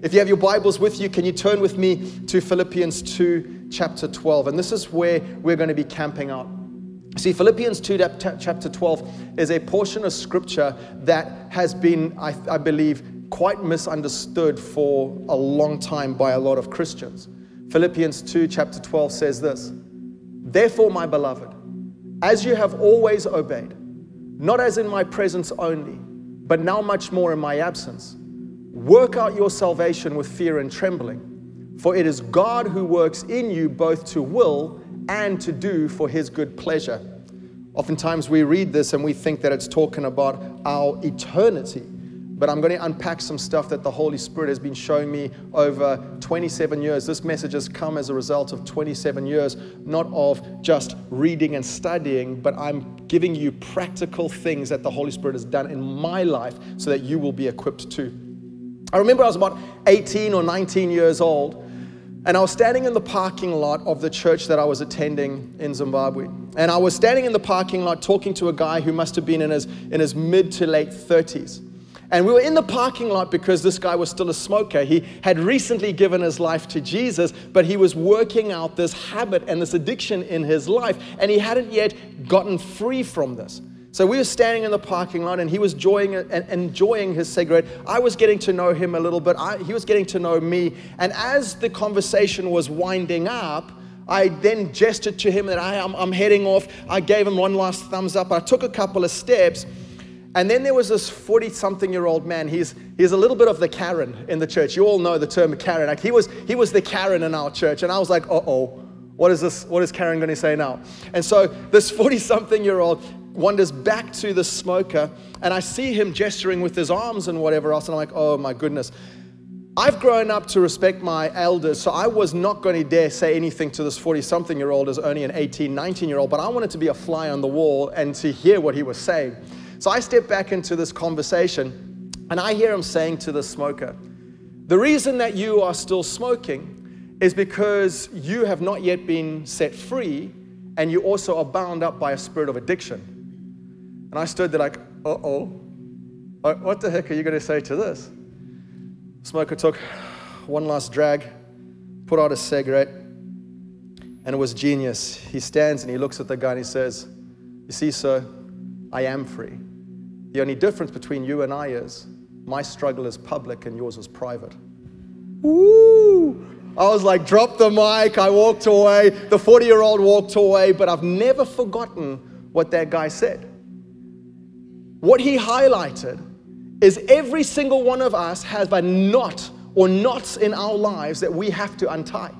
If you have your Bibles with you, can you turn with me to Philippians 2, chapter 12? And this is where we're going to be camping out. See, Philippians 2, chapter 12 is a portion of scripture that has been, I, I believe, quite misunderstood for a long time by a lot of Christians. Philippians 2, chapter 12 says this Therefore, my beloved, as you have always obeyed, not as in my presence only, but now much more in my absence, work out your salvation with fear and trembling, for it is God who works in you both to will and to do for his good pleasure. Oftentimes we read this and we think that it's talking about our eternity but I'm going to unpack some stuff that the Holy Spirit has been showing me over 27 years. This message has come as a result of 27 years, not of just reading and studying, but I'm giving you practical things that the Holy Spirit has done in my life so that you will be equipped too. I remember I was about 18 or 19 years old. And I was standing in the parking lot of the church that I was attending in Zimbabwe. And I was standing in the parking lot talking to a guy who must have been in his, in his mid to late 30s. And we were in the parking lot because this guy was still a smoker. He had recently given his life to Jesus, but he was working out this habit and this addiction in his life, and he hadn't yet gotten free from this. So we were standing in the parking lot, and he was enjoying, enjoying his cigarette. I was getting to know him a little bit. I, he was getting to know me. And as the conversation was winding up, I then gestured to him that I, am I'm heading off. I gave him one last thumbs up. I took a couple of steps. And then there was this 40 something year old man. He's, he's a little bit of the Karen in the church. You all know the term Karen. Like he was, he was the Karen in our church. And I was like, uh oh, what is this? What is Karen going to say now? And so this 40 something year old wanders back to the smoker. And I see him gesturing with his arms and whatever else. And I'm like, oh my goodness. I've grown up to respect my elders, so I was not going to dare say anything to this 40 something year old as only an 18, 19 year old, but I wanted to be a fly on the wall and to hear what he was saying. So I step back into this conversation and I hear him saying to the smoker, The reason that you are still smoking is because you have not yet been set free and you also are bound up by a spirit of addiction. And I stood there like, uh oh, what the heck are you going to say to this? Smoker took one last drag, put out a cigarette, and it was genius. He stands and he looks at the guy and he says, You see, sir, I am free. The only difference between you and I is my struggle is public and yours is private. Woo! I was like, drop the mic. I walked away. The 40 year old walked away, but I've never forgotten what that guy said. What he highlighted is every single one of us has a knot or knots in our lives that we have to untie.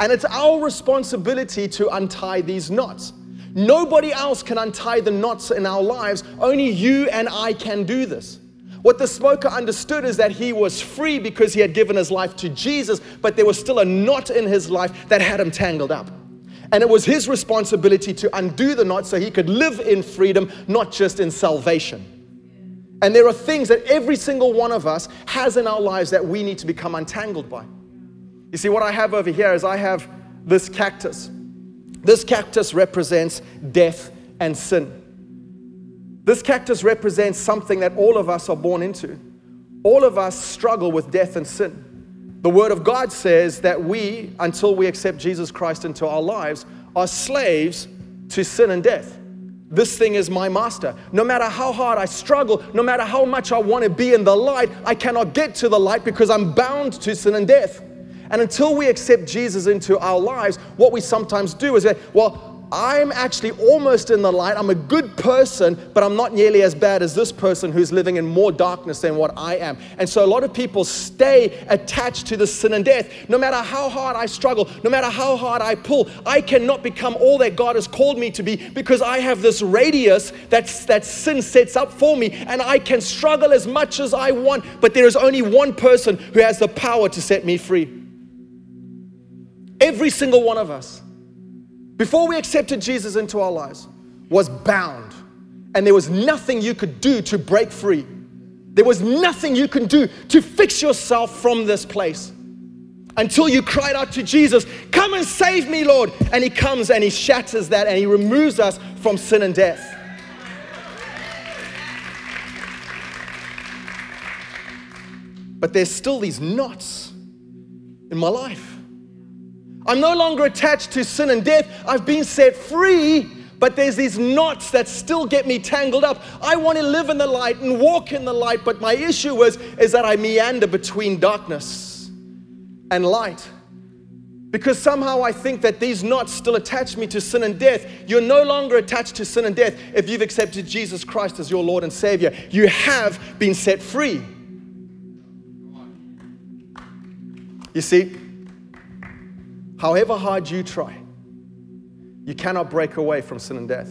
And it's our responsibility to untie these knots. Nobody else can untie the knots in our lives. Only you and I can do this. What the smoker understood is that he was free because he had given his life to Jesus, but there was still a knot in his life that had him tangled up. And it was his responsibility to undo the knot so he could live in freedom, not just in salvation. And there are things that every single one of us has in our lives that we need to become untangled by. You see, what I have over here is I have this cactus. This cactus represents death and sin. This cactus represents something that all of us are born into. All of us struggle with death and sin. The Word of God says that we, until we accept Jesus Christ into our lives, are slaves to sin and death. This thing is my master. No matter how hard I struggle, no matter how much I want to be in the light, I cannot get to the light because I'm bound to sin and death. And until we accept Jesus into our lives, what we sometimes do is, that, well, I'm actually almost in the light. I'm a good person, but I'm not nearly as bad as this person who's living in more darkness than what I am. And so a lot of people stay attached to the sin and death. No matter how hard I struggle, no matter how hard I pull, I cannot become all that God has called me to be because I have this radius that's, that sin sets up for me. And I can struggle as much as I want, but there is only one person who has the power to set me free. Every single one of us, before we accepted Jesus into our lives, was bound. And there was nothing you could do to break free. There was nothing you can do to fix yourself from this place until you cried out to Jesus, Come and save me, Lord. And He comes and He shatters that and He removes us from sin and death. but there's still these knots in my life. I'm no longer attached to sin and death. I've been set free, but there's these knots that still get me tangled up. I want to live in the light and walk in the light, but my issue is, is that I meander between darkness and light. Because somehow I think that these knots still attach me to sin and death. You're no longer attached to sin and death if you've accepted Jesus Christ as your Lord and Savior. You have been set free. You see, however hard you try, you cannot break away from sin and death.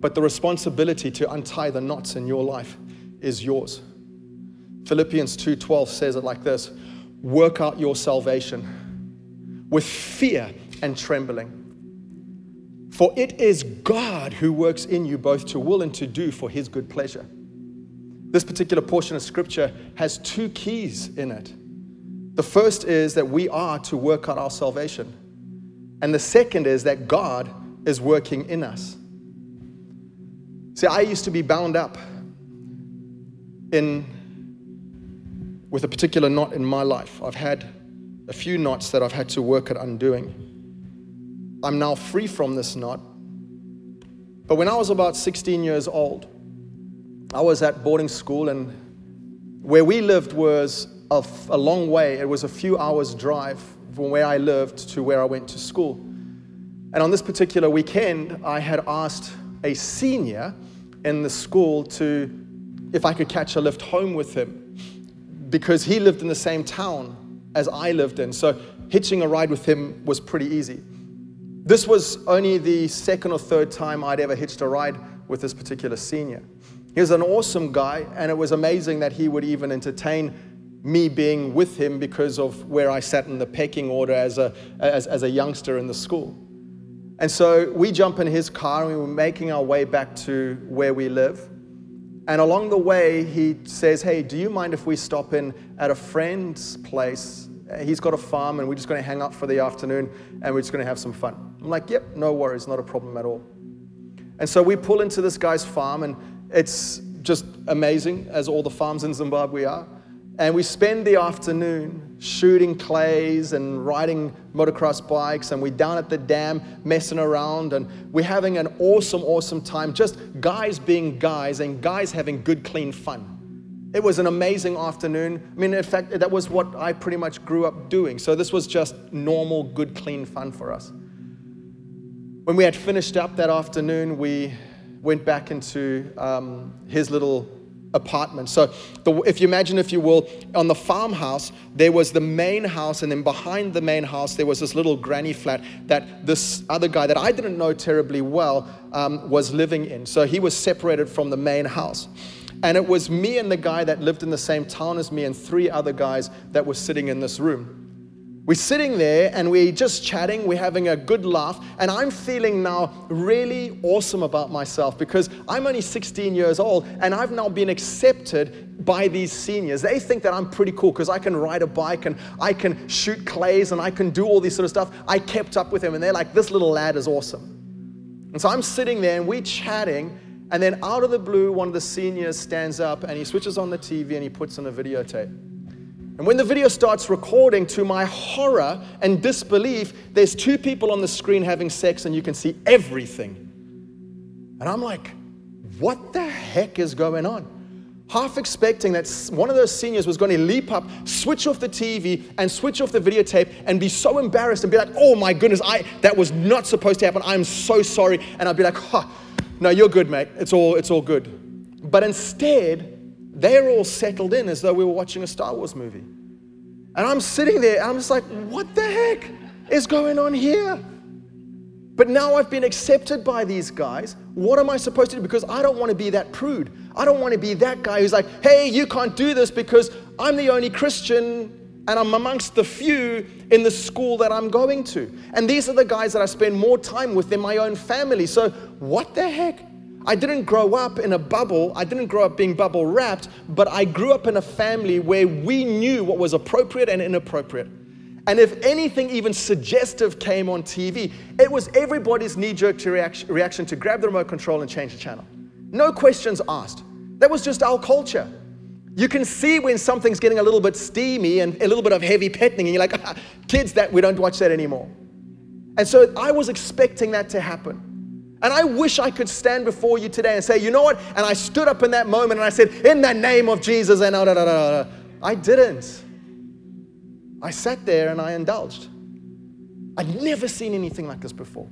But the responsibility to untie the knots in your life is yours. Philippians 2:12 says it like this: Work out your salvation with fear and trembling. For it is God who works in you both to will and to do for his good pleasure. This particular portion of scripture has two keys in it. The first is that we are to work out our salvation, and the second is that God is working in us. See, I used to be bound up in with a particular knot in my life. I've had a few knots that I've had to work at undoing. I'm now free from this knot. But when I was about 16 years old, I was at boarding school, and where we lived was a, a long way. It was a few hours' drive from where I lived to where I went to school. And on this particular weekend, I had asked a senior in the school to if I could catch a lift home with him because he lived in the same town as I lived in. So hitching a ride with him was pretty easy. This was only the second or third time I'd ever hitched a ride with this particular senior. He was an awesome guy, and it was amazing that he would even entertain me being with him because of where I sat in the pecking order as a, as, as a youngster in the school. And so we jump in his car and we were making our way back to where we live. And along the way, he says, Hey, do you mind if we stop in at a friend's place? He's got a farm, and we're just going to hang out for the afternoon and we're just going to have some fun. I'm like, Yep, no worries, not a problem at all. And so we pull into this guy's farm, and it's just amazing, as all the farms in Zimbabwe are. And we spend the afternoon shooting clays and riding motocross bikes, and we're down at the dam messing around, and we're having an awesome, awesome time. Just guys being guys and guys having good, clean fun. It was an amazing afternoon. I mean, in fact, that was what I pretty much grew up doing. So this was just normal, good, clean fun for us. When we had finished up that afternoon, we went back into um, his little apartment. So, the, if you imagine, if you will, on the farmhouse, there was the main house, and then behind the main house, there was this little granny flat that this other guy that I didn't know terribly well um, was living in. So, he was separated from the main house. And it was me and the guy that lived in the same town as me, and three other guys that were sitting in this room. We're sitting there and we're just chatting, we're having a good laugh, and I'm feeling now really awesome about myself because I'm only 16 years old and I've now been accepted by these seniors. They think that I'm pretty cool because I can ride a bike and I can shoot clays and I can do all this sort of stuff. I kept up with them and they're like, this little lad is awesome. And so I'm sitting there and we're chatting, and then out of the blue, one of the seniors stands up and he switches on the TV and he puts on a videotape. And when the video starts recording, to my horror and disbelief, there's two people on the screen having sex and you can see everything. And I'm like, what the heck is going on? Half expecting that one of those seniors was going to leap up, switch off the TV, and switch off the videotape and be so embarrassed and be like, oh my goodness, I, that was not supposed to happen. I'm so sorry. And I'd be like, huh, no, you're good, mate. It's all, it's all good. But instead, they're all settled in as though we were watching a Star Wars movie. And I'm sitting there, and I'm just like, what the heck is going on here? But now I've been accepted by these guys. What am I supposed to do? Because I don't want to be that prude. I don't want to be that guy who's like, hey, you can't do this because I'm the only Christian and I'm amongst the few in the school that I'm going to. And these are the guys that I spend more time with than my own family. So, what the heck? I didn't grow up in a bubble. I didn't grow up being bubble wrapped, but I grew up in a family where we knew what was appropriate and inappropriate. And if anything even suggestive came on TV, it was everybody's knee jerk reaction to grab the remote control and change the channel. No questions asked. That was just our culture. You can see when something's getting a little bit steamy and a little bit of heavy petting, and you're like, ah, kids, that we don't watch that anymore. And so I was expecting that to happen. And I wish I could stand before you today and say, you know what? And I stood up in that moment and I said, in the name of Jesus, and oh, da. I didn't. I sat there and I indulged. I'd never seen anything like this before.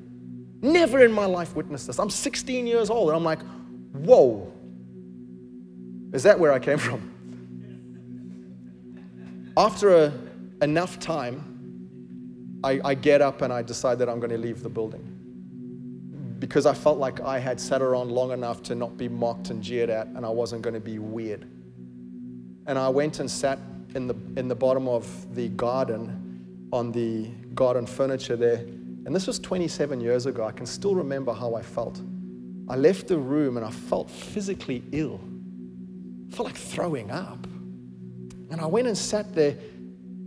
Never in my life witnessed this. I'm 16 years old and I'm like, whoa. Is that where I came from? After a, enough time, I, I get up and I decide that I'm going to leave the building because I felt like I had sat around long enough to not be mocked and jeered at, and I wasn't going to be weird. And I went and sat in the, in the bottom of the garden on the garden furniture there. And this was 27 years ago. I can still remember how I felt. I left the room and I felt physically ill. I felt like throwing up. And I went and sat there.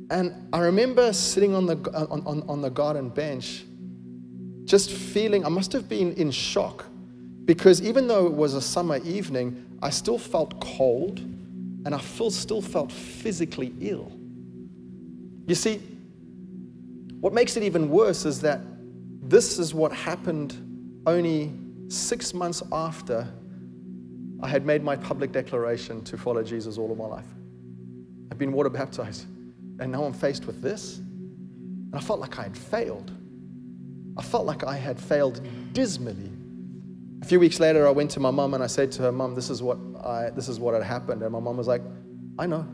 And I remember sitting on the, on, on, on the garden bench, just feeling, I must have been in shock because even though it was a summer evening, I still felt cold and I feel, still felt physically ill. You see, what makes it even worse is that this is what happened only six months after I had made my public declaration to follow Jesus all of my life. I've been water baptized, and now I'm faced with this. And I felt like I had failed. I felt like I had failed dismally. A few weeks later, I went to my mom and I said to her, Mom, this is what, I, this is what had happened. And my mom was like, I know.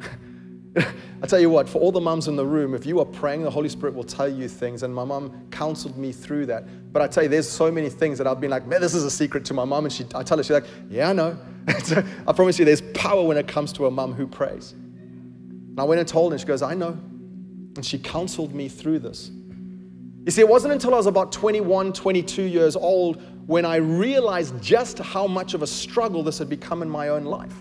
I tell you what, for all the moms in the room, if you are praying, the Holy Spirit will tell you things. And my mom counseled me through that. But I tell you, there's so many things that I've been like, man, this is a secret to my mom. And she, I tell her, she's like, yeah, I know. so I promise you, there's power when it comes to a mom who prays. And I went and told her, and she goes, I know. And she counseled me through this. You see, it wasn't until I was about 21, 22 years old when I realized just how much of a struggle this had become in my own life.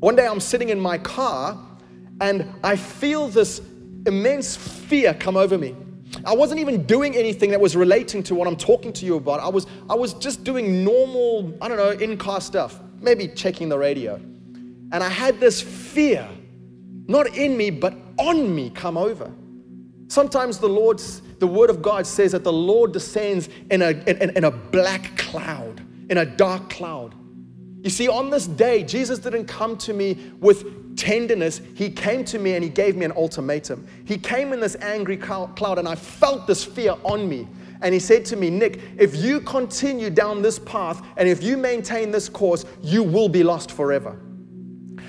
One day I'm sitting in my car and I feel this immense fear come over me. I wasn't even doing anything that was relating to what I'm talking to you about. I was, I was just doing normal, I don't know, in car stuff, maybe checking the radio. And I had this fear, not in me, but on me, come over. Sometimes the Lord's the word of God says that the Lord descends in a, in, in a black cloud, in a dark cloud. You see, on this day, Jesus didn't come to me with tenderness. He came to me and he gave me an ultimatum. He came in this angry cloud, and I felt this fear on me. And he said to me, Nick, if you continue down this path and if you maintain this course, you will be lost forever.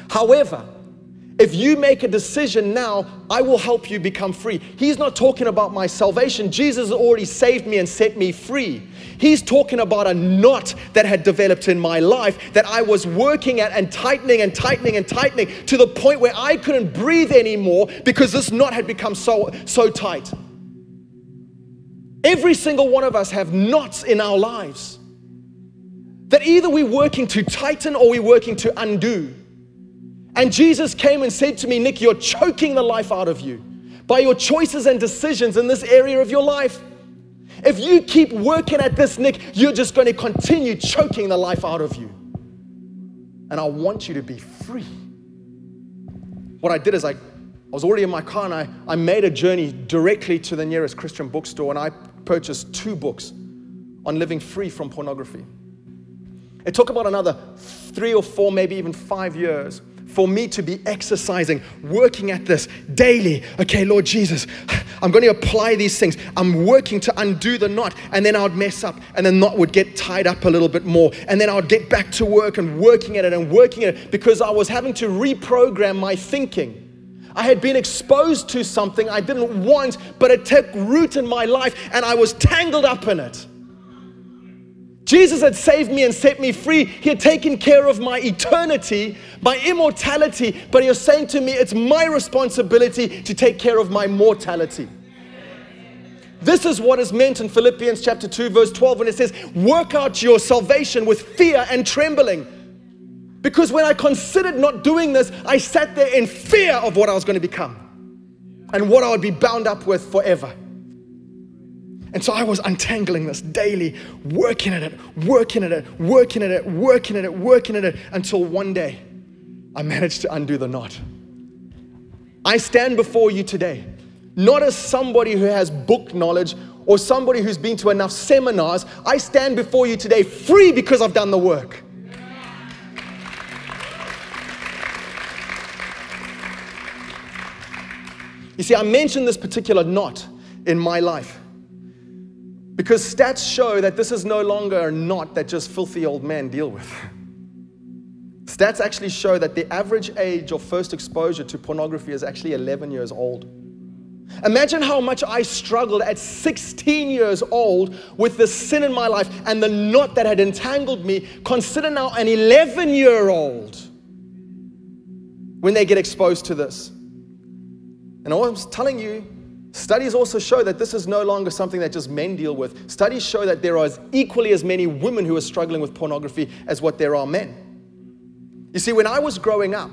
However, if you make a decision now, I will help you become free. He's not talking about my salvation. Jesus already saved me and set me free. He's talking about a knot that had developed in my life that I was working at and tightening and tightening and tightening to the point where I couldn't breathe anymore because this knot had become so, so tight. Every single one of us have knots in our lives that either we're working to tighten or we're working to undo. And Jesus came and said to me, Nick, you're choking the life out of you by your choices and decisions in this area of your life. If you keep working at this, Nick, you're just going to continue choking the life out of you. And I want you to be free. What I did is I, I was already in my car and I, I made a journey directly to the nearest Christian bookstore and I purchased two books on living free from pornography. It took about another three or four, maybe even five years for me to be exercising, working at this daily. Okay, Lord Jesus, I'm going to apply these things. I'm working to undo the knot, and then I would mess up, and the knot would get tied up a little bit more. And then I would get back to work and working at it and working at it because I was having to reprogram my thinking. I had been exposed to something I didn't want, but it took root in my life, and I was tangled up in it. Jesus had saved me and set me free. He had taken care of my eternity, my immortality, but He was saying to me, it's my responsibility to take care of my mortality. This is what is meant in Philippians chapter 2, verse 12, when it says, Work out your salvation with fear and trembling. Because when I considered not doing this, I sat there in fear of what I was going to become and what I would be bound up with forever. And so I was untangling this daily, working at it, working at it, working at it, working at it, working at it, until one day I managed to undo the knot. I stand before you today, not as somebody who has book knowledge or somebody who's been to enough seminars. I stand before you today free because I've done the work. You see, I mentioned this particular knot in my life because stats show that this is no longer a knot that just filthy old men deal with. Stats actually show that the average age of first exposure to pornography is actually 11 years old. Imagine how much I struggled at 16 years old with the sin in my life and the knot that had entangled me. Consider now an 11 year old when they get exposed to this. And I was telling you, studies also show that this is no longer something that just men deal with. Studies show that there are equally as many women who are struggling with pornography as what there are men. You see, when I was growing up,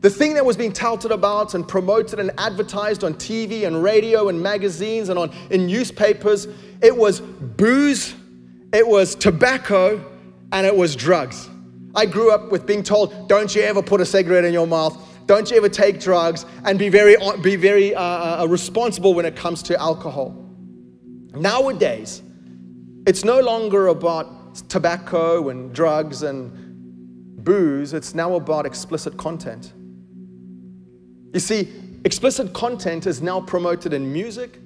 the thing that was being touted about and promoted and advertised on TV and radio and magazines and on in newspapers, it was booze, it was tobacco, and it was drugs. I grew up with being told, don't you ever put a cigarette in your mouth, don't you ever take drugs, and be very, be very uh, uh, uh responsible when it comes to alcohol. Nowadays, it's no longer about tobacco and drugs and booze, it's now about explicit content. You see, explicit content is now promoted in music,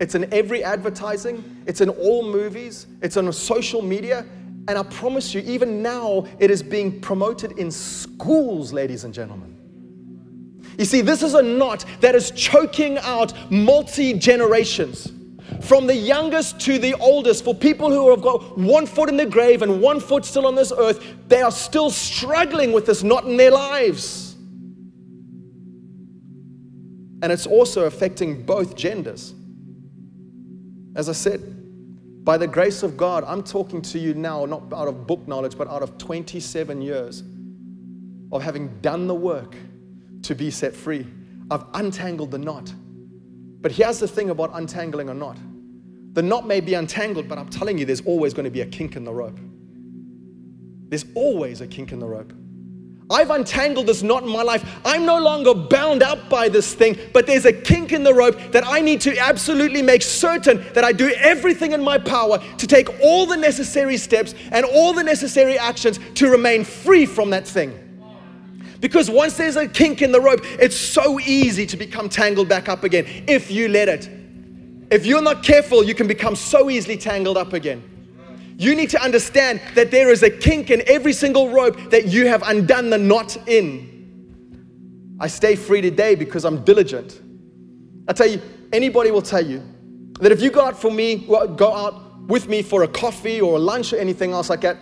it's in every advertising, it's in all movies, it's on social media, and I promise you, even now, it is being promoted in schools, ladies and gentlemen. You see, this is a knot that is choking out multi generations. From the youngest to the oldest, for people who have got one foot in the grave and one foot still on this earth, they are still struggling with this knot in their lives. And it's also affecting both genders. As I said, by the grace of God, I'm talking to you now, not out of book knowledge, but out of 27 years of having done the work to be set free. I've untangled the knot. But here's the thing about untangling a knot the knot may be untangled, but I'm telling you, there's always going to be a kink in the rope. There's always a kink in the rope. I've untangled this knot in my life. I'm no longer bound up by this thing, but there's a kink in the rope that I need to absolutely make certain that I do everything in my power to take all the necessary steps and all the necessary actions to remain free from that thing. Because once there's a kink in the rope, it's so easy to become tangled back up again if you let it. If you're not careful, you can become so easily tangled up again. You need to understand that there is a kink in every single rope that you have undone the knot in. I stay free today because I'm diligent. I tell you, anybody will tell you that if you go out for me, go out with me for a coffee or a lunch or anything else like that,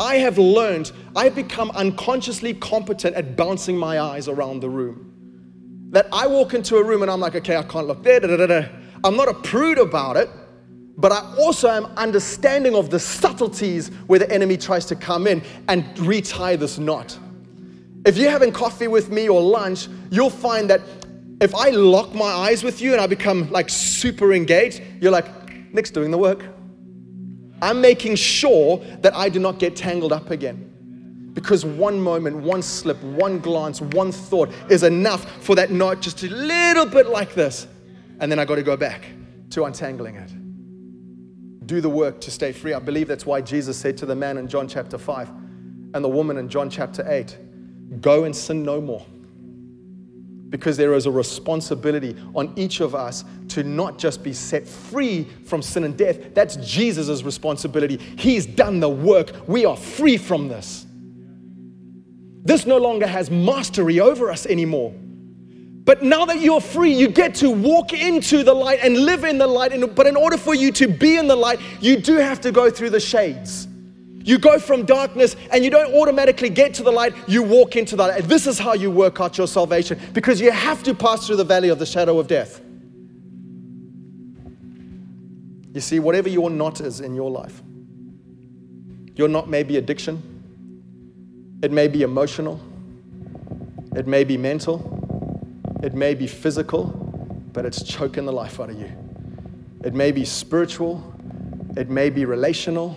I have learned, I've become unconsciously competent at bouncing my eyes around the room. That I walk into a room and I'm like, okay, I can't look there, da, da, da, I'm not a prude about it, but I also am understanding of the subtleties where the enemy tries to come in and retie this knot. If you're having coffee with me or lunch, you'll find that if I lock my eyes with you and I become like super engaged, you're like, Nick's doing the work. I'm making sure that I do not get tangled up again. Because one moment, one slip, one glance, one thought is enough for that knot just a little bit like this. And then I got to go back to untangling it do the work to stay free. I believe that's why Jesus said to the man in John chapter 5 and the woman in John chapter 8, Go and sin no more. Because there is a responsibility on each of us to not just be set free from sin and death. That's Jesus' responsibility. He's done the work. We are free from this. This no longer has mastery over us anymore. But now that you're free, you get to walk into the light and live in the light. But in order for you to be in the light, you do have to go through the shades. You go from darkness and you don't automatically get to the light, you walk into the light. This is how you work out your salvation because you have to pass through the valley of the shadow of death. You see, whatever your knot is in your life, your knot may be addiction, it may be emotional, it may be mental, it may be physical, but it's choking the life out of you. It may be spiritual, it may be relational,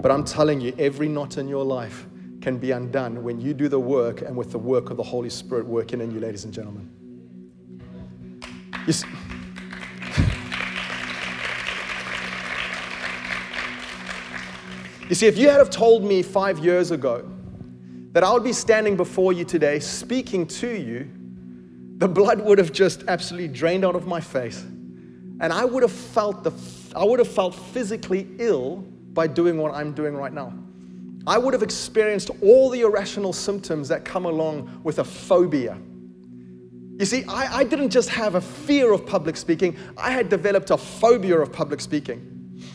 but I'm telling you, every knot in your life can be undone when you do the work and with the work of the Holy Spirit working in you, ladies and gentlemen. You see, you see, if you had have told me five years ago that I would be standing before you today speaking to you, the blood would have just absolutely drained out of my face. And I would have felt the I would have felt physically ill by doing what I'm doing right now. I would have experienced all the irrational symptoms that come along with a phobia. You see, I, I, didn't just have a fear of public speaking, I had developed a phobia of public speaking.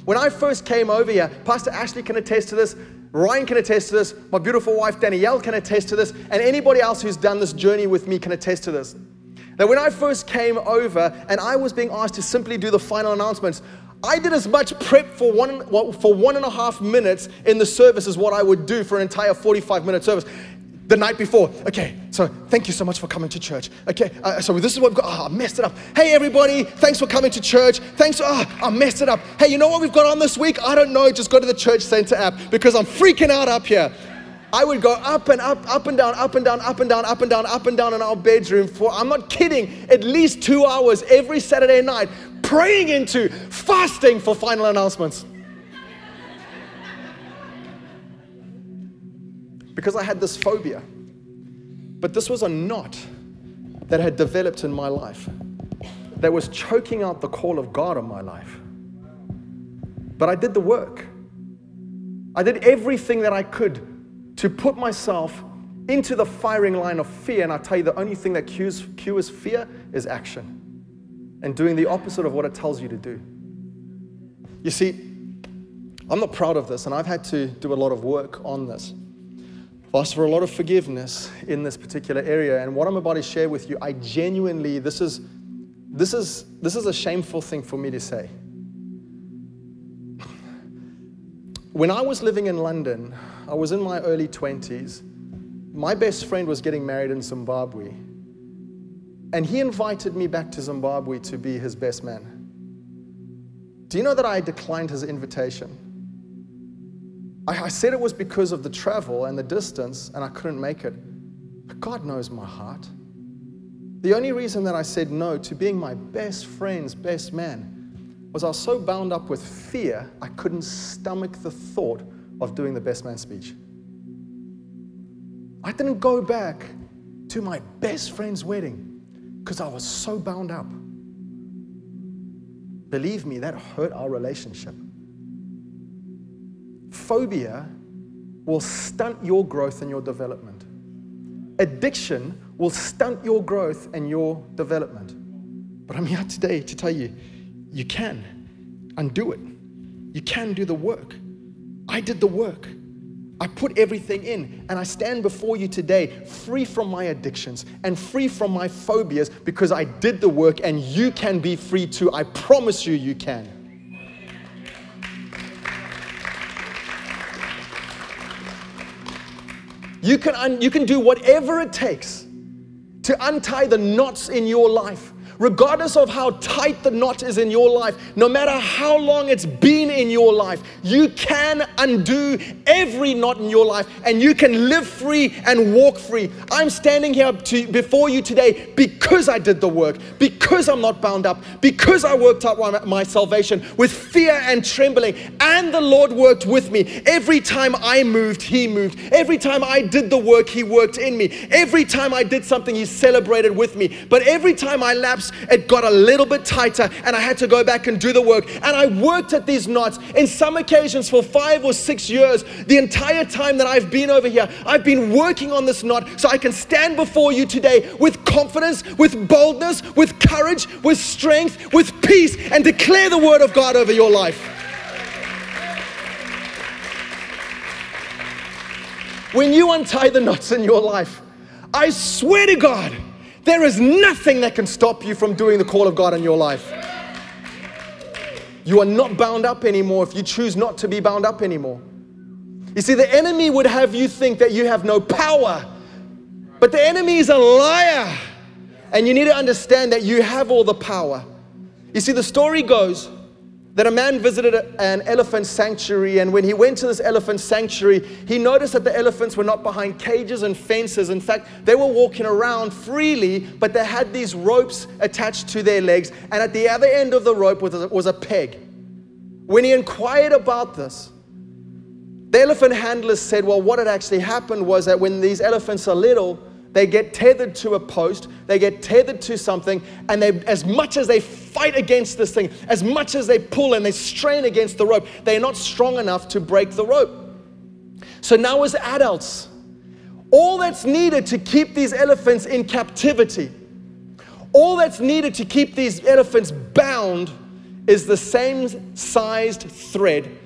When I first came over here, Pastor Ashley can attest to this, Ryan can attest to this, my beautiful wife Danielle can attest to this, and anybody else who's done this journey with me can attest to this. That when I first came over and I was being asked to simply do the final announcements, I did as much prep for one, for one and a half minutes in the service as what I would do for an entire 45 minute service. The night before, okay, so thank you so much for coming to church. Okay, uh, so this is what we've got. Oh, I messed it up. Hey, everybody, thanks for coming to church. Thanks, oh, I messed it up. Hey, you know what we've got on this week? I don't know, just go to the Church Center app because I'm freaking out up here. I would go up and up, up and down, up and down, up and down, up and down, up and down in our bedroom for, I'm not kidding, at least two hours every Saturday night, praying into, fasting for final announcements. because I had this phobia. But this was a knot that had developed in my life that was choking out the call of God on my life. But I did the work. I did everything that I could to put myself into the firing line of fear. And I tell you, the only thing that cures, cures fear is action and doing the opposite of what it tells you to do. You see, I'm not proud of this, and I've had to do a lot of work on this. I've asked for a lot of forgiveness in this particular area, and what I'm about to share with you, I genuinely, this is, this is, this is a shameful thing for me to say. When I was living in London, I was in my early 20s. My best friend was getting married in Zimbabwe. And he invited me back to Zimbabwe to be his best man. Do you know that I declined his invitation? I, I said it was because of the travel and the distance, and I couldn't make it. But God knows my heart. The only reason that I said no to being my best friend's best man was I was so bound up with fear, I couldn't stomach the thought of doing the best man speech. I didn't go back to my best friend's wedding because I was so bound up. Believe me, that hurt our relationship. Phobia will stunt your growth and your development. Addiction will stunt your growth and your development. But I'm here today to tell you you can undo it. You can do the work. I did the work. I put everything in, and I stand before you today free from my addictions and free from my phobias because I did the work, and you can be free too. I promise you, you can. You can, un- you can do whatever it takes to untie the knots in your life regardless of how tight the knot is in your life, no matter how long it's been in your life, you can undo every knot in your life and you can live free and walk free. I'm standing here to, before you today because I did the work, because I'm not bound up, because I worked out my, salvation with fear and trembling, and the Lord worked with me. Every time I moved, He moved. Every time I did the work, He worked in me. Every time I did something, He celebrated with me. But every time I lapsed, it got a little bit tighter and I had to go back and do the work. And I worked at these knots in some occasions for five or six years. The entire time that I've been over here, I've been working on this knot so I can stand before you today with confidence, with boldness, with courage, with strength, with peace, and declare the word of God over your life. When you untie the knots in your life, I swear to God, there is nothing that can stop you from doing the call of God in your life. You are not bound up anymore if you choose not to be bound up anymore. You see, the enemy would have you think that you have no power, but the enemy is a liar. And you need to understand that you have all the power. You see, the story goes that a man visited an elephant sanctuary, and when he went to this elephant sanctuary, he noticed that the elephants were not behind cages and fences. In fact, they were walking around freely, but they had these ropes attached to their legs, and at the other end of the rope was a, was a peg. When he inquired about this, the elephant handlers said, Well, what had actually happened was that when these elephants are little, they get tethered to a post, they get tethered to something, and they, as much as they fight against this thing, as much as they pull and they strain against the rope, they're not strong enough to break the rope. So now, as adults, all that's needed to keep these elephants in captivity, all that's needed to keep these elephants bound is the same sized thread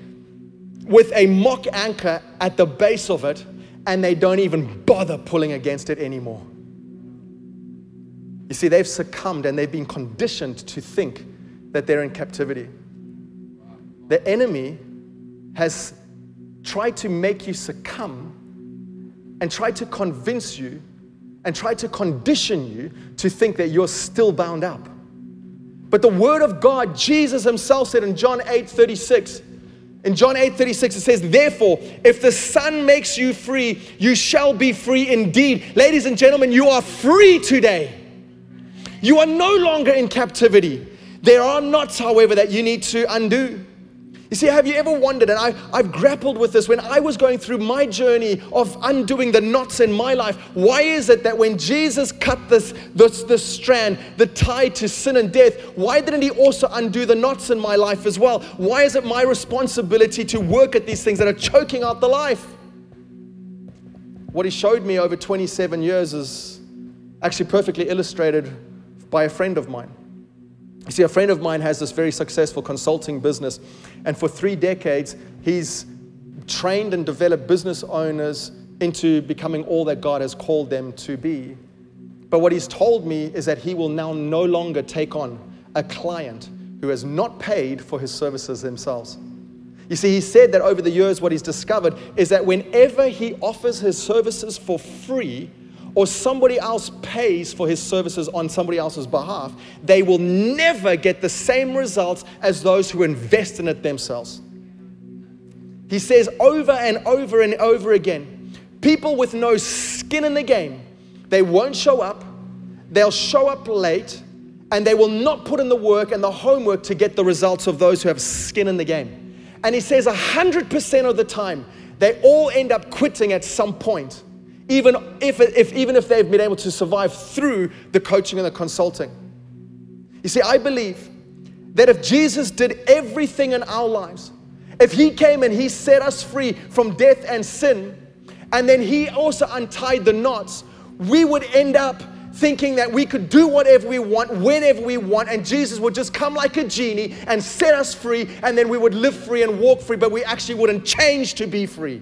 with a mock anchor at the base of it and they don't even bother pulling against it anymore. You see, they've succumbed and they've been conditioned to think that they're in captivity. The enemy has tried to make you succumb and tried to convince you and tried to condition you to think that you're still bound up. But the word of God, Jesus himself said in John 8 36, in John 8 36, it says, Therefore, if the Son makes you free, you shall be free indeed. Ladies and gentlemen, you are free today. You are no longer in captivity. There are knots, however, that you need to undo. You see, have you ever wondered, and I, I've grappled with this when I was going through my journey of undoing the knots in my life. Why is it that when Jesus cut this, this, this strand, the tie to sin and death, why didn't He also undo the knots in my life as well? Why is it my responsibility to work at these things that are choking out the life? What He showed me over 27 years is actually perfectly illustrated by a friend of mine. You see, a friend of mine has this very successful consulting business, and for three decades, he's trained and developed business owners into becoming all that God has called them to be. But what he's told me is that he will now no longer take on a client who has not paid for his services themselves. You see, he said that over the years, what he's discovered is that whenever he offers his services for free, or somebody else pays for his services on somebody else's behalf, they will never get the same results as those who invest in it themselves. He says over and over and over again people with no skin in the game, they won't show up, they'll show up late, and they will not put in the work and the homework to get the results of those who have skin in the game. And he says 100% of the time, they all end up quitting at some point even if, if, even if they've been able to survive through the coaching and the consulting. You see, I believe that if Jesus did everything in our lives, if He came and He set us free from death and sin, and then He also untied the knots, we would end up thinking that we could do whatever we want, whenever we want, and Jesus would just come like a genie and set us free, and then we would live free and walk free, but we actually wouldn't change to be free.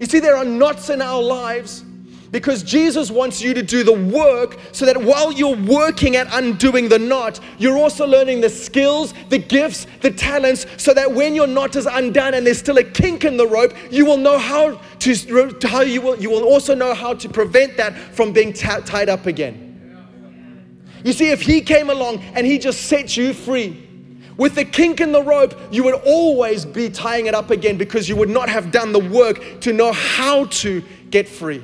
You see, there are knots in our lives because Jesus wants you to do the work so that while you're working at undoing the knot, you're also learning the skills, the gifts, the talents, so that when your knot is undone and there's still a kink in the rope, you will know how to, how you will, you will also know how to prevent that from being tied up again. You see, if he came along and he just set you free, with the kink in the rope, you would always be tying it up again because you would not have done the work to know how to get free.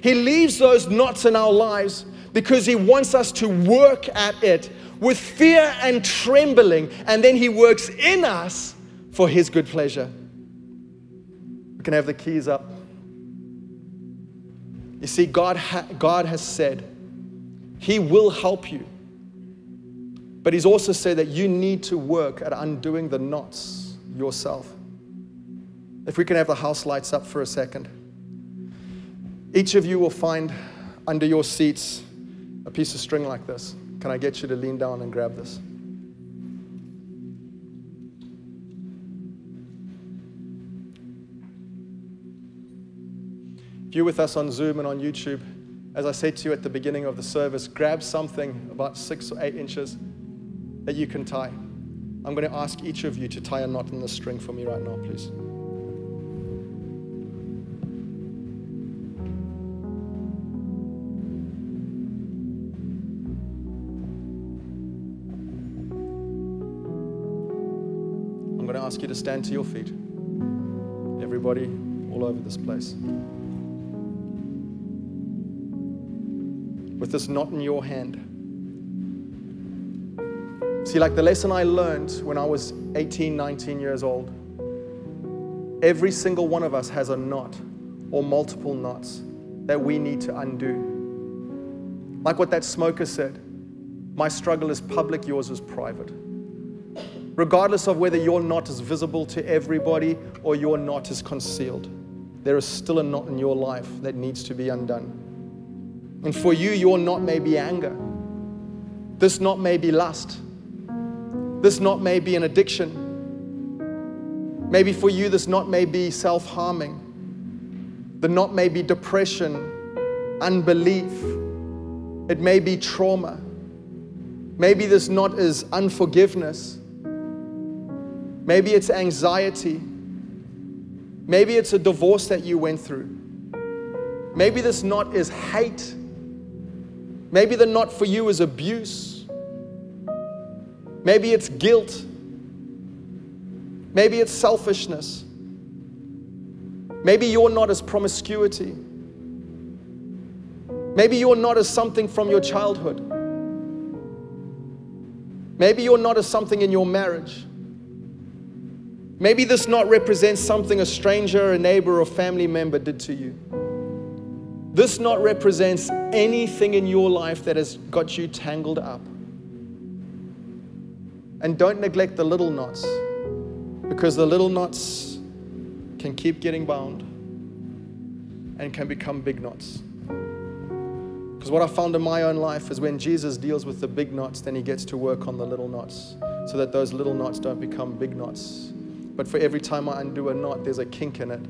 He leaves those knots in our lives because He wants us to work at it with fear and trembling, and then He works in us for His good pleasure. We can have the keys up. You see, God, ha- God has said He will help you. But he's also said that you need to work at undoing the knots yourself. If we can have the house lights up for a second. Each of you will find under your seats a piece of string like this. Can I get you to lean down and grab this? If you're with us on Zoom and on YouTube, as I said to you at the beginning of the service, grab something about six or eight inches that you can tie. I'm going to ask each of you to tie a knot in the string for me right now, please. I'm going to ask you to stand to your feet. Everybody all over this place. With this knot in your hand. See, like the lesson I learned when I was 18, 19 years old, every single one of us has a knot or multiple knots that we need to undo. Like what that smoker said my struggle is public, yours is private. Regardless of whether your knot is visible to everybody or your knot is concealed, there is still a knot in your life that needs to be undone. And for you, your knot may be anger. This knot may be lust. This knot may be an addiction. Maybe for you, this knot may be self harming. The knot may be depression, unbelief. It may be trauma. Maybe this knot is unforgiveness. Maybe it's anxiety. Maybe it's a divorce that you went through. Maybe this knot is hate. Maybe the knot for you is abuse. Maybe it's guilt. Maybe it's selfishness. Maybe you're not as promiscuity. Maybe you're not as something from your childhood. Maybe you're not as something in your marriage. Maybe this knot represents something a stranger, a neighbor, or family member did to you. This knot represents anything in your life that has got you tangled up. And don't neglect the little knots because the little knots can keep getting bound and can become big knots. Because what I found in my own life is when Jesus deals with the big knots, then he gets to work on the little knots so that those little knots don't become big knots. But for every time I undo a knot, there's a kink in it.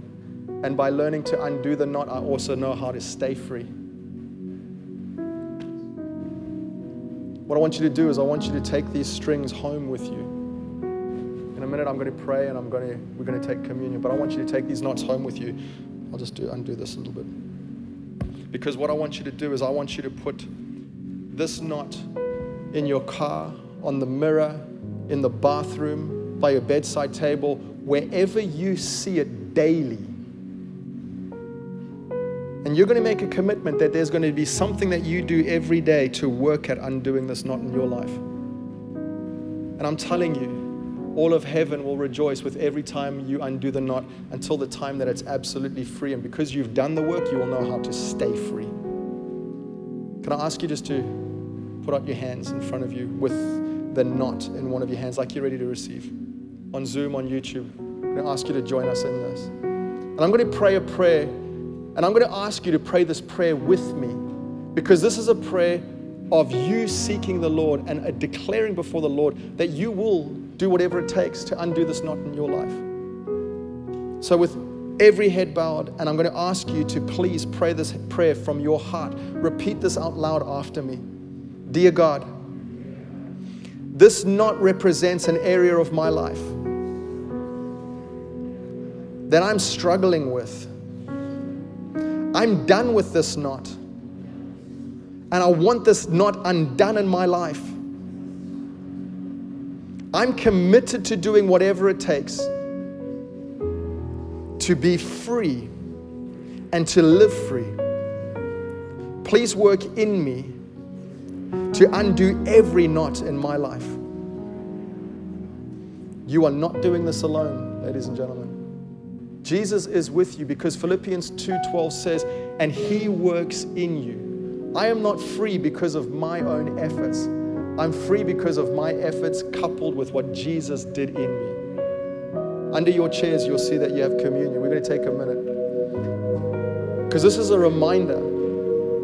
And by learning to undo the knot, I also know how to stay free. What I want you to do is I want you to take these strings home with you. In a minute, I'm going to pray and I'm going to, we're going to take communion. But I want you to take these knots home with you. I'll just do, undo this a little bit. Because what I want you to do is I want you to put this knot in your car, on the mirror, in the bathroom, by your bedside table, wherever you see it daily. And you're going to make a commitment that there's going to be something that you do every day to work at undoing this knot in your life. And I'm telling you, all of heaven will rejoice with every time you undo the knot until the time that it's absolutely free. And because you've done the work, you will know how to stay free. Can I ask you just to put out your hands in front of you with the knot in one of your hands, like you're ready to receive? On Zoom, on YouTube. I'm going to ask you to join us in this. And I'm going to pray a prayer, and I'm going to ask you to pray this prayer with me because this is a prayer of you seeking the Lord and declaring before the Lord that you will do whatever it takes to undo this knot in your life. So, with every head bowed, and I'm going to ask you to please pray this prayer from your heart. Repeat this out loud after me. Dear God, this knot represents an area of my life that I'm struggling with. I'm done with this knot. And I want this knot undone in my life. I'm committed to doing whatever it takes to be free and to live free. Please work in me to undo every knot in my life. You are not doing this alone, ladies and gentlemen. Jesus is with you because Philippians 2:12 says, "And he works in you." I am not free because of my own efforts. I'm free because of my efforts coupled with what Jesus did in me. Under your chairs, you'll see that you have communion. We're going to take a minute. Because this is a reminder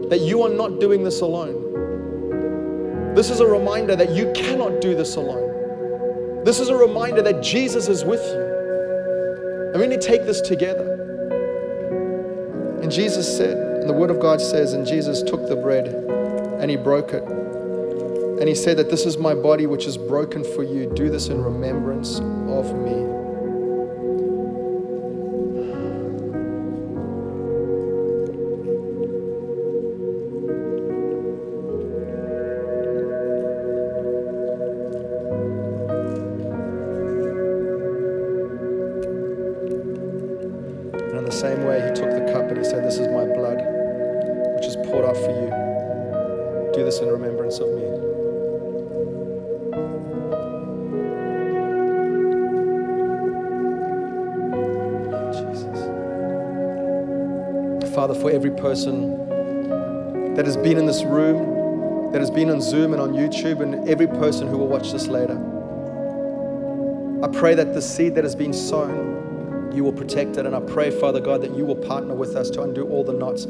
that you are not doing this alone. This is a reminder that you cannot do this alone. This is a reminder that Jesus is with you. And we need to take this together. And Jesus said, and the Word of God says, and Jesus took the bread and he broke it. And he said that this is my body which is broken for you. Do this in remembrance of me. Person that has been in this room, that has been on Zoom and on YouTube, and every person who will watch this later, I pray that the seed that has been sown, you will protect it. And I pray, Father God, that you will partner with us to undo all the knots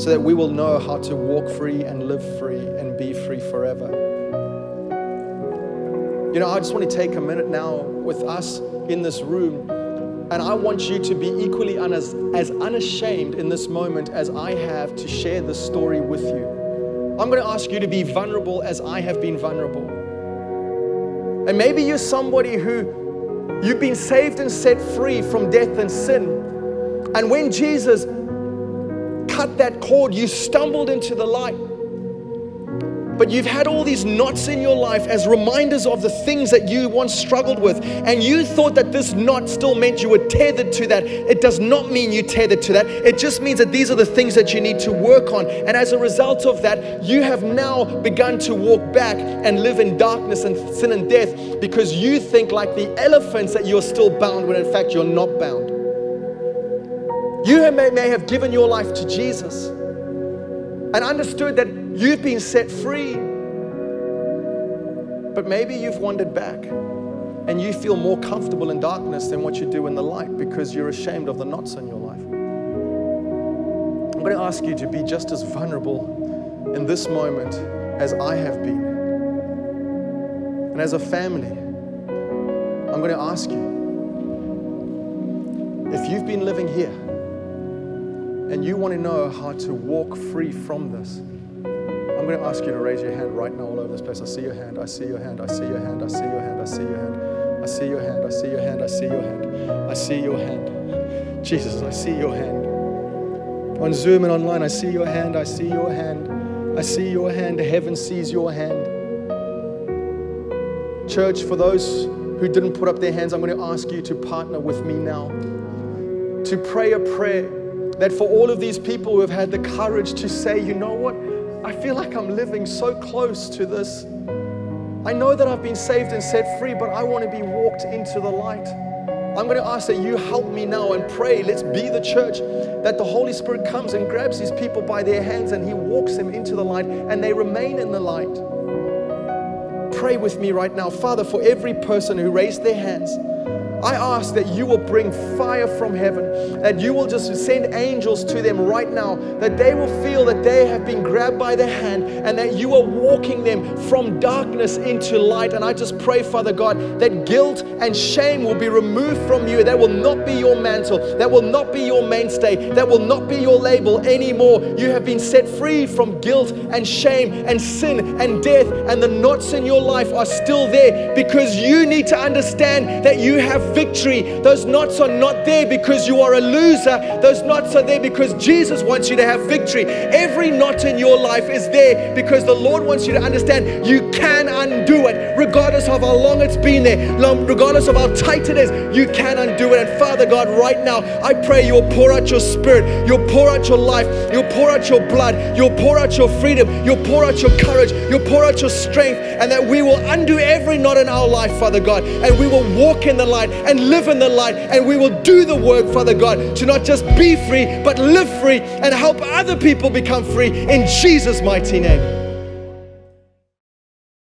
so that we will know how to walk free and live free and be free forever. You know, I just want to take a minute now with us in this room, and I want you to be equally un- as, as unashamed in this moment as I have to share this story with you. I'm going to ask you to be vulnerable as I have been vulnerable. And maybe you're somebody who you've been saved and set free from death and sin. And when Jesus cut that cord, you stumbled into the light. But you've had all these knots in your life as reminders of the things that you once struggled with. And you thought that this knot still meant you were tethered to that. It does not mean you tethered to that. It just means that these are the things that you need to work on. And as a result of that, you have now begun to walk back and live in darkness and sin and death because you think, like the elephants, that you're still bound when in fact you're not bound. You may, may have given your life to Jesus and understood that you've been set free. But maybe you've wandered back and you feel more comfortable in darkness than what you do in the light because you're ashamed of the knots in your life. I'm going to ask you to be just as vulnerable in this moment as I have been. And as a family, I'm going to ask you if you've been living here and you want to know how to walk free from this, I'm going to ask you to raise your hand right now all over this place. I see your hand. I see your hand. I see your hand. I see your hand. I see your hand. I see your hand. I see your hand. I see your hand. I see your hand. Jesus, I see your hand. On Zoom and online, I see your hand. I see your hand. I see your hand. Heaven sees your hand. Church, for those who didn't put up their hands, I'm going to ask you to partner with me now to pray a prayer that for all of these people who have had the courage to say, you know what, I feel like I'm living so close to this. I know that I've been saved and set free, but I want to be walked into the light. I'm going to ask that you help me now and pray. Let's be the church that the Holy Spirit comes and grabs these people by their hands and He walks them into the light and they remain in the light. Pray with me right now. Father, for every person who raised their hands, I ask that you will bring fire from heaven, that you will just send angels to them right now, that they will feel that they have been grabbed by the hand and that you are walking them from darkness into light. And I just pray, Father God, that guilt and shame will be removed from you. That will not be your mantle, that will not be your mainstay, that will not be your label anymore. You have been set free from guilt and shame and sin and death, and the knots in your life are still there because you need to understand that you have victory. Those knots are not there because you are a loser. Those knots are there because Jesus wants you to have victory. Every knot in your life is there because the Lord wants you to understand you can undo it, regardless of how long it's been there, regardless of how tight it is. You can undo it. And Father God, right now, I pray you'll pour out your spirit, you'll pour out your life, you'll pour out your blood, you'll pour out your freedom, you'll pour out your courage, you'll pour out your strength, and that we will undo every knot in our life, Father God, and we will walk in the light and live in the light, and we will do the work, Father God, to not just be free, but live free and help other people become free in Jesus' mighty name.